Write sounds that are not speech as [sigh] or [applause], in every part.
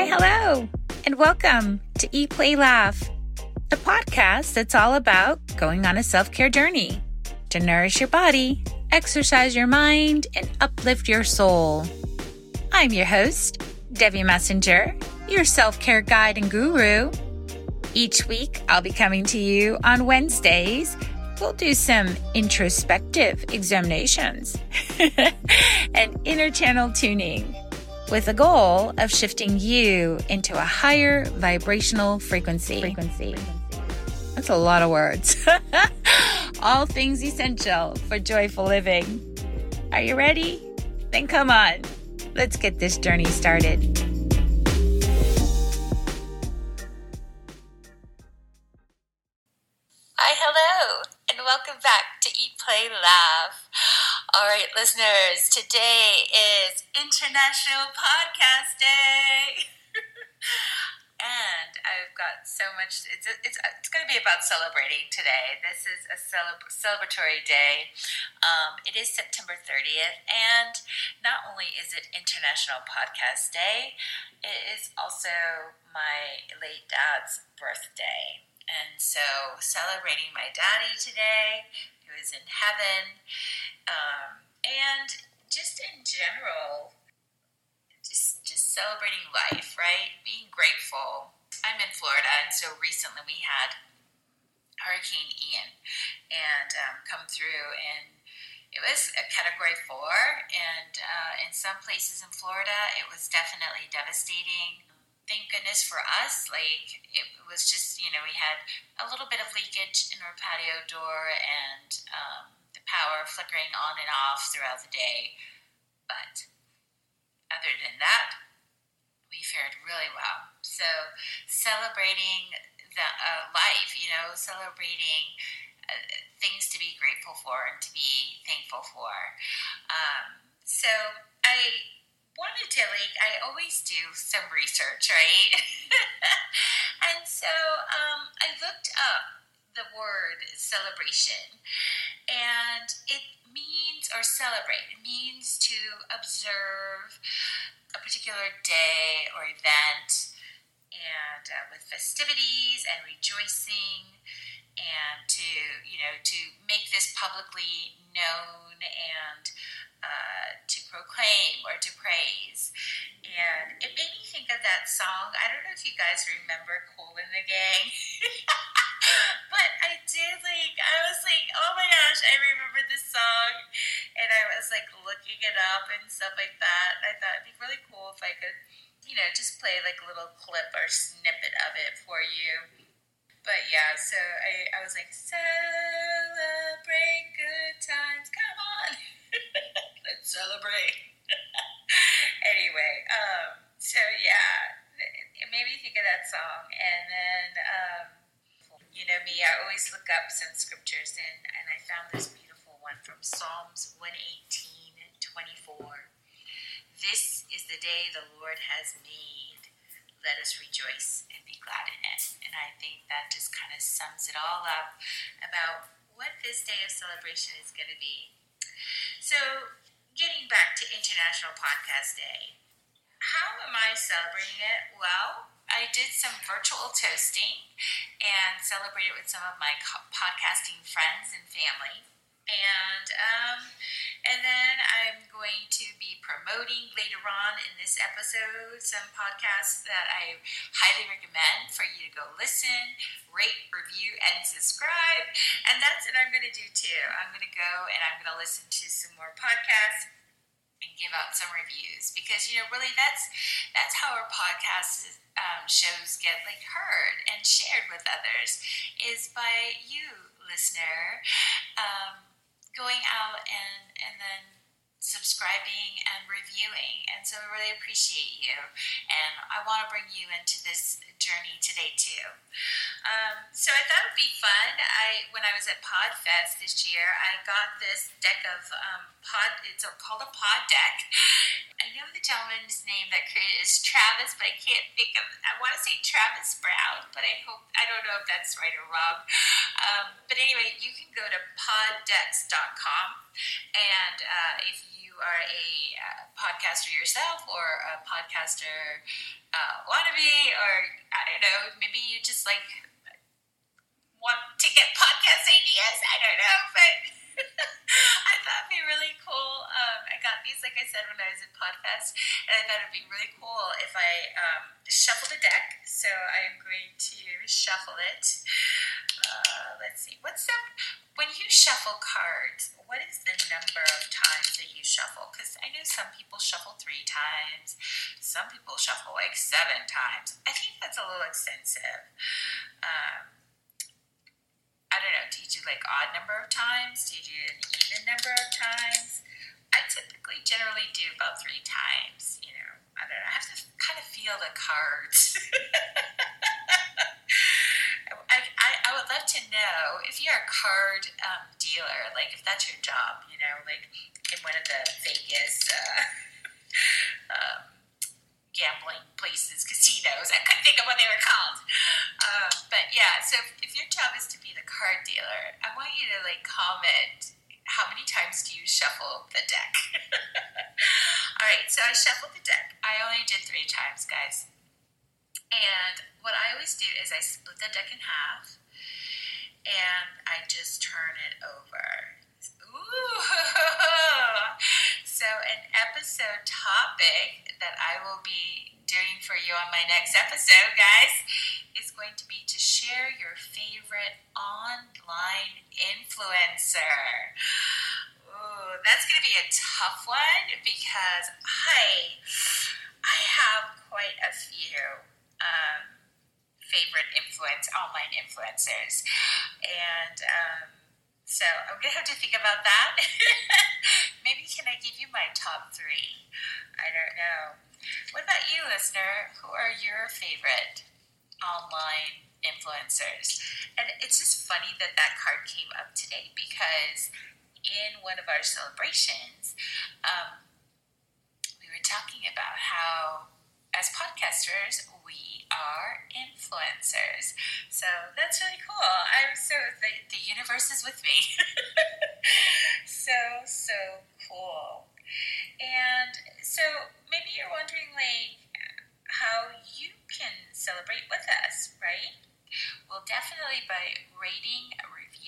Hi, hello, and welcome to Eat, Play, Laugh, a podcast that's all about going on a self care journey to nourish your body, exercise your mind, and uplift your soul. I'm your host, Debbie Messenger, your self care guide and guru. Each week, I'll be coming to you on Wednesdays. We'll do some introspective examinations [laughs] and inner channel tuning with the goal of shifting you into a higher vibrational frequency. frequency. That's a lot of words. [laughs] All things essential for joyful living. Are you ready? Then come on. Let's get this journey started. Hi, hello, and welcome back to Eat, Play, Laugh. All right, listeners, today is International Podcast Day. [laughs] and I've got so much, it's, it's, it's going to be about celebrating today. This is a celebra- celebratory day. Um, it is September 30th, and not only is it International Podcast Day, it is also my late dad's birthday. And so, celebrating my daddy today, who is in heaven, um, and just in general, just just celebrating life, right? Being grateful. I'm in Florida, and so recently we had Hurricane Ian and um, come through, and it was a Category Four, and uh, in some places in Florida, it was definitely devastating. Thank goodness for us, like it was just you know we had a little bit of leakage in our patio door, and um, the power flickering on and off throughout the day. But other than that, we fared really well. So celebrating the uh, life, you know, celebrating uh, things to be grateful for and to be thankful for. Um, so I wanted to like I always do some research, right? [laughs] and so um, I looked up the word celebration and it means, or celebrate, it means to observe a particular day or event and uh, with festivities and rejoicing and to you know to make this publicly known and uh, to proclaim or to praise and it made me think of that song i don't know if you guys remember Kool and the Gang [laughs] but I did like I was like, oh my gosh, I remember this song, and I was like looking it up and stuff like that. I thought it'd be really cool if I could, you know, just play like a little clip or snippet of it for you. But yeah, so I, I was like, celebrate good times, celebrate. [laughs] anyway, um, so yeah, it made me think of that song, and then. Um, you know me, I always look up some scriptures, and, and I found this beautiful one from Psalms 118 24. This is the day the Lord has made. Let us rejoice and be glad in it. And I think that just kind of sums it all up about what this day of celebration is going to be. So, getting back to International Podcast Day, how am I celebrating it? Well, I did some virtual toasting and celebrated with some of my podcasting friends and family. And um, and then I'm going to be promoting later on in this episode some podcasts that I highly recommend for you to go listen, rate, review, and subscribe. And that's what I'm going to do too. I'm going to go and I'm going to listen to some more podcasts and give out some reviews because you know really that's that's how our podcast um, shows get like heard and shared with others is by you listener um, going out and and then subscribing and reviewing. And so we really appreciate you. And I want to bring you into this journey today too. Um, so I thought it'd be fun. I when I was at Podfest this year, I got this deck of um, pod. It's called a pod deck. I know the gentleman's name that created is Travis, but I can't think of. I want to say Travis Brown, but I hope I don't know if that's right or wrong. Um, but anyway, you can go to poddecks.com, and uh, if you are a uh, podcaster yourself or a podcaster uh, wannabe, or I don't know, maybe you just like want to get podcast ideas. I don't know, but [laughs] I thought it'd be really cool. Um, I got these, like I said, when I was at Podfest, and I thought it'd be really cool if I um, shuffled a deck. So I'm going to shuffle it. Uh, let's see. What's up? When you shuffle cards, what is the number of times that you shuffle? Because I know some people shuffle three times, some people shuffle like seven times. I think that's a little extensive. Um, I don't know, do you do like odd number of times? Do you do an even number of times? I typically generally do about three times, you know. I don't know, I have to kind of feel the cards. [laughs] Love to know if you're a card um, dealer, like if that's your job, you know, like in one of the Vegas uh, [laughs] um, gambling places, casinos. I couldn't think of what they were called. Uh, but yeah, so if, if your job is to be the card dealer, I want you to like comment how many times do you shuffle the deck? [laughs] All right, so I shuffled the deck. I only did three times, guys. And what I always do is I split the deck in half and I just turn it over. Ooh! [laughs] So, an episode topic that I will be doing for you on my next episode, guys, is going to be to share your favorite online influencer. Ooh, that's going to be a tough one because I I have quite a few um, favorite influence online influencers, and. Um, so I'm gonna have to think about that. [laughs] Maybe can I give you my top three? I don't know. What about you, listener? Who are your favorite online influencers? And it's just funny that that card came up today because in one of our celebrations, um, we were talking about how as podcasters, we are influencers. So that's really cool. I'm so, the, the universe is with me. [laughs] so, so cool. And so maybe you're wondering, like, how you can celebrate with us, right? Well, definitely by rating,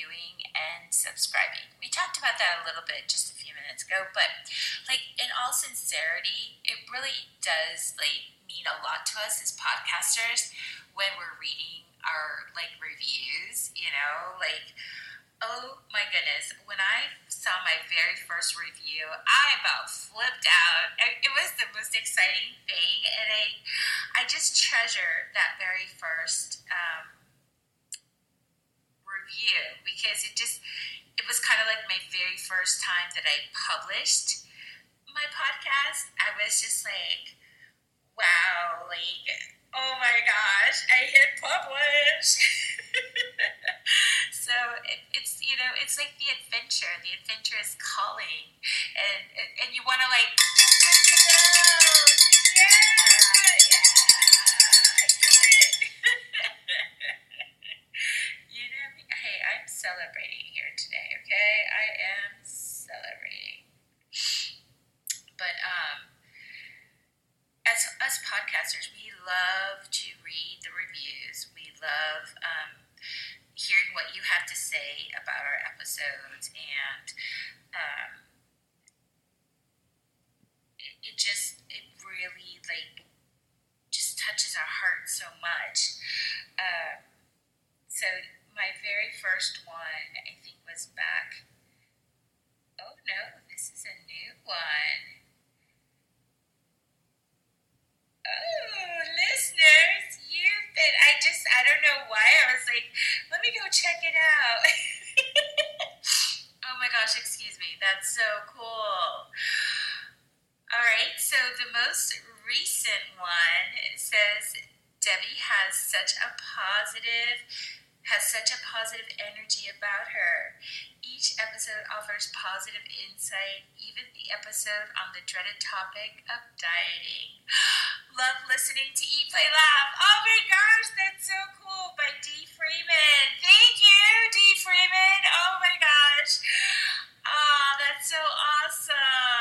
reviewing, and subscribing. We talked about that a little bit just a few minutes ago, but like in all sincerity, it really does like mean a lot to us as podcasters when we're reading our like reviews, you know, like oh my goodness, when I saw my very first review, I about flipped out. It was the most exciting thing, and I, I just treasure that very first um, review because it just, it was kind of like my very first time that I published my podcast. I was just like, wow, like, oh my gosh, I hit publish. [laughs] so it, it's you know it's like the adventure. The adventure is calling, and and you want to like you podcasters, we love to read the reviews. We love um, hearing what you have to say about our episodes, and um, it, it just it really like just touches our heart so much. Um, so my very first one, I think, was back. Oh no, this is a new one. Oh, listeners, you've been. I just, I don't know why. I was like, let me go check it out. [laughs] oh my gosh, excuse me. That's so cool. All right, so the most recent one says Debbie has such a positive has such a positive energy about her. Each episode offers positive insight, even the episode on the dreaded topic of dieting. [gasps] Love listening to Eat, Play, Laugh. Oh my gosh, that's so cool by D. Freeman. Thank you, D. Freeman. Oh my gosh. Oh, that's so awesome.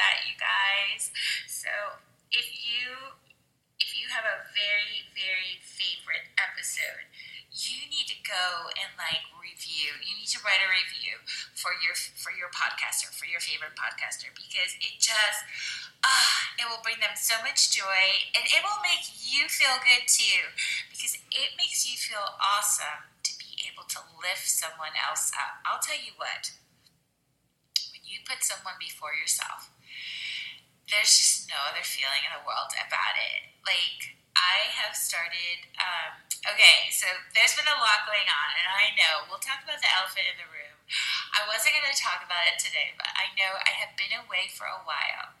that, you guys. So if you if you have a very very favorite episode, you need to go and like review. You need to write a review for your for your podcaster, for your favorite podcaster, because it just ah, it will bring them so much joy, and it will make you feel good too, because it makes you feel awesome to be able to lift someone else up. I'll tell you what when you put someone before yourself, there's just no other feeling in the world about it. Like, I have started, um, okay, so there's been a lot going on, and I know we'll talk about the elephant in the room. [laughs] I wasn't going to talk about it today, but I know I have been away for a while,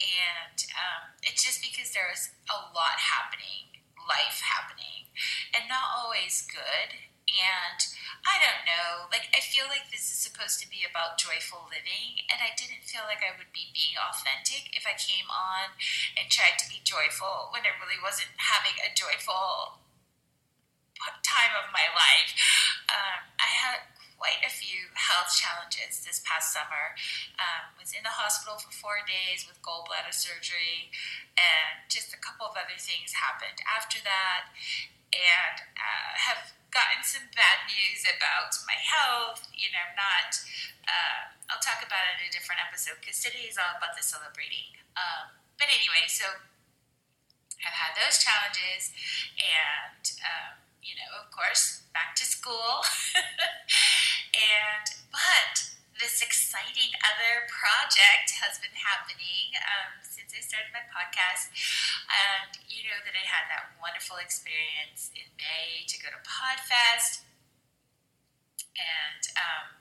and um, it's just because there's a lot happening, life happening, and not always good. And I don't know. Like, I feel like this is supposed to be about joyful living, and I didn't feel like I would be being authentic if I came on and tried to be joyful when I really wasn't having a joyful time of my life. Um, I had quite a few health challenges this past summer. Um, was in the hospital for four days with gallbladder surgery, and just a couple of other things happened after that, and uh, have gotten some bad news about my health. You know, not. Uh, I'll talk about it in a different episode because today is all about the celebrating. Um, but anyway, so I've had those challenges, and um, you know, of course, back to school, [laughs] and but this exciting other project has been happening um, since I started my podcast. And you know that I had that wonderful experience in May to go to PodFest and um,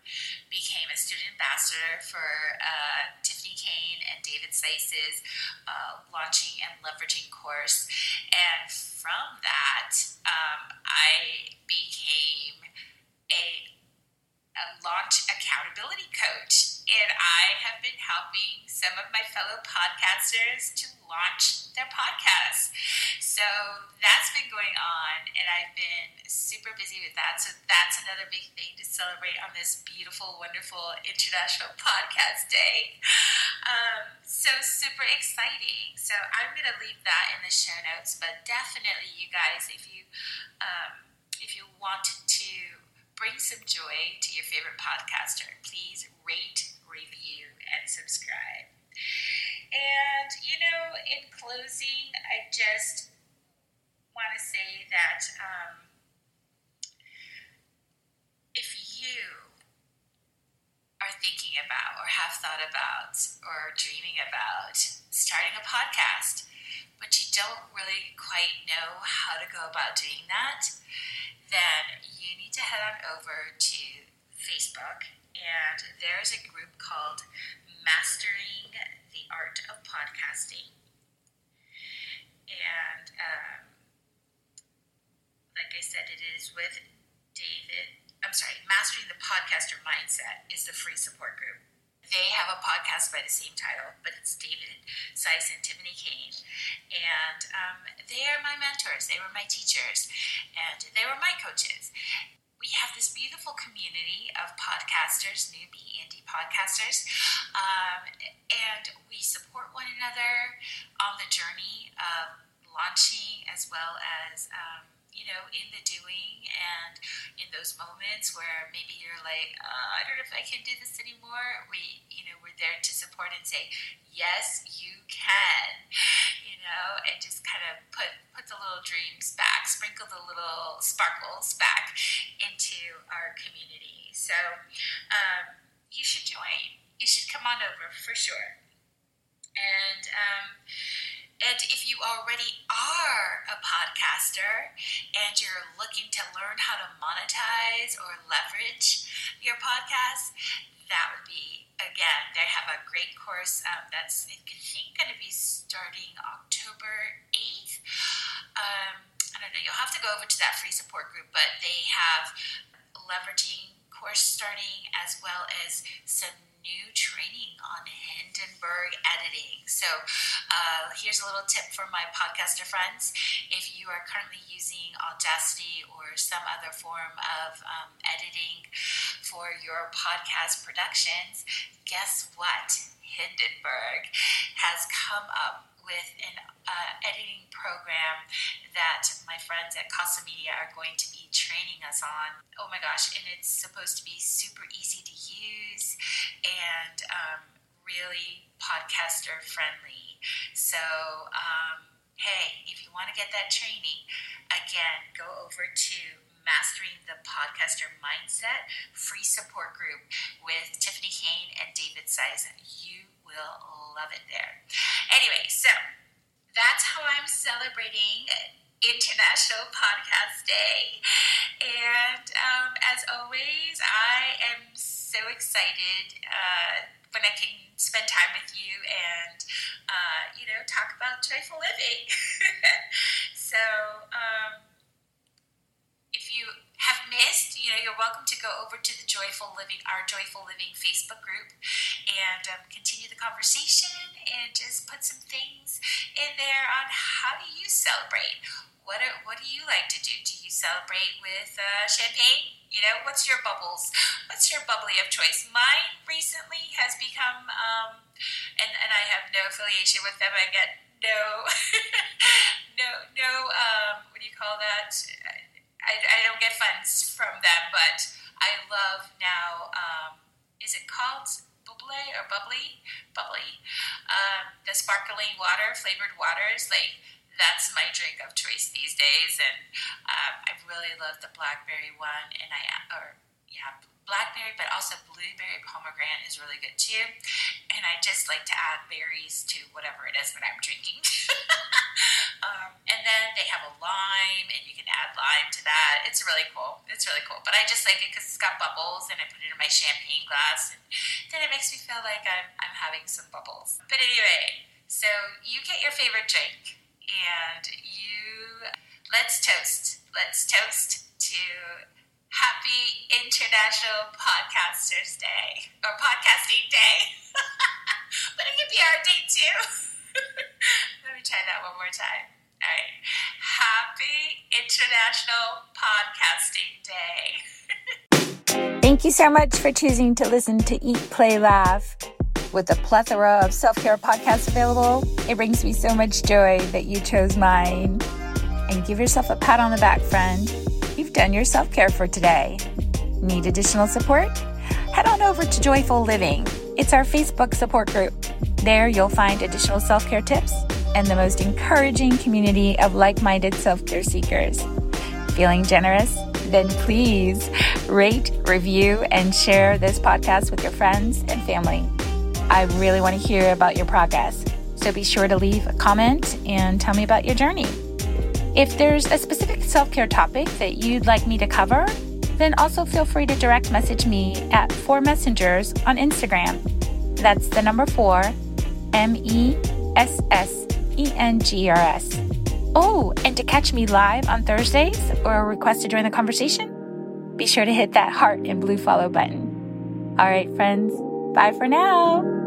became a student ambassador for uh, Tiphany Kane and David Sais's uh, launching and leveraging course. And from that, um, I became a launch accountability coach, and I have been helping some of my fellow podcasters to launch their podcasts. So that's been going on, and I've been super busy with that. So that's another big thing to celebrate on this beautiful, wonderful International Podcast Day. Um, so super exciting. So I'm going to leave that in the show notes, but definitely, you guys, if you um, if you want to bring some joy to your favorite podcaster. Please rate, review, and subscribe. And, you know, in closing, I just want to say that um, if you are thinking about, or have thought about, or dreaming about starting a podcast, but you don't really quite know how to go about doing that, then need to head on over to Facebook, and there's a group called Mastering the Art of Podcasting. And um, like I said, it is with David. I'm sorry, Mastering the Podcaster Mindset is the free support group. They have a podcast by the same title, but it's David Sais and Tiphany Kane. And um, they are my mentors, they were my teachers, and they were my coaches. We have this beautiful community of podcasters, newbie indie podcasters, um, and we support one another on the journey of launching as well as. Um, you know, in the doing and in those moments where maybe you're like, uh, I don't know if I can do this anymore. We, you know, we're there to support and say, yes, you can, you know, and just kind of put put the little dreams back, sprinkle the little sparkles back into our community. So um, you should join. You should come on over for sure. And um, and if you already are a podcaster and you're looking to learn how to monetize or leverage your podcast, that would be, again, they have a great course um, that's, I think, going to be starting October 8th. Um, I don't know, you'll have to go over to that free support group, but they have leveraging course starting, as well as some new training on Hindenburg editing. So, uh, here's a little tip for my podcaster friends. If you are currently using Audacity or some other form of um, editing for your podcast productions, guess what? Hindenburg has come up with an uh, editing program that my friends at KaSa Media are going to be training us on. Oh my gosh, and it's supposed to be super easy to use and um, really podcaster friendly. So, um, hey, if you want to get that training, again, go over to Mastering the Podcaster Mindset free support group with Tiphany Kane and David Sais. You will love it there. Anyway, so that's how I'm celebrating International Podcast Day. And um, as always, I am so excited uh, when I can spend time with you and, uh, you know, talk about joyful living. [laughs] so, um, have missed, you know, you're welcome to go over to the Joyful Living, our Joyful Living Facebook group, and um, continue the conversation and just put some things in there on how do you celebrate. What are, what do you like to do? Do you celebrate with uh, champagne? You know, what's your bubbles? What's your bubbly of choice? Mine recently has become, um, and and I have no affiliation with them. I get no, [laughs] no, no. Um, what do you call that? I, I don't get funds from them, but I love now. Um, is it called bubbly or bubbly? Bubbly. Um, the sparkling water, flavored waters, like that's my drink of choice these days, and um, I really love the blackberry one, and I or yeah, blackberry, but also blueberry pomegranate is really good too. And I just like to add berries to whatever it is that I'm drinking. [laughs] um, and then they have a lime, lime to that. It's really cool. It's really cool. But I just like it because it's got bubbles, and I put it in my champagne glass, and then it makes me feel like I'm, I'm having some bubbles. But anyway, so you get your favorite drink, and you let's toast. Let's toast to Happy International Podcasters Day or Podcasting Day. [laughs] but it could be our day too. [laughs] Let me try that one more time. Right. Happy International Podcasting Day. [laughs] Thank you so much for choosing to listen to Eat, Play, Laugh. With a plethora of self care podcasts available, it brings me so much joy that you chose mine. And give yourself a pat on the back, friend you've done your self care for today. Need additional support? Head on over to Joyful Living. It's our Facebook support group. There you'll find additional self care tips and the most encouraging community of like minded self care seekers. Feeling generous? Then please rate, review, and share this podcast with your friends and family. I really want to hear about your progress, so be sure to leave a comment and tell me about your journey. If there's a specific self care topic that you'd like me to cover, then also feel free to direct message me at Four Messengers on Instagram. That's the number four, M E S S E N G R S. Oh, and to catch me live on Thursdays or request to join the conversation, be sure to hit that heart and blue follow button. All right, friends, bye for now.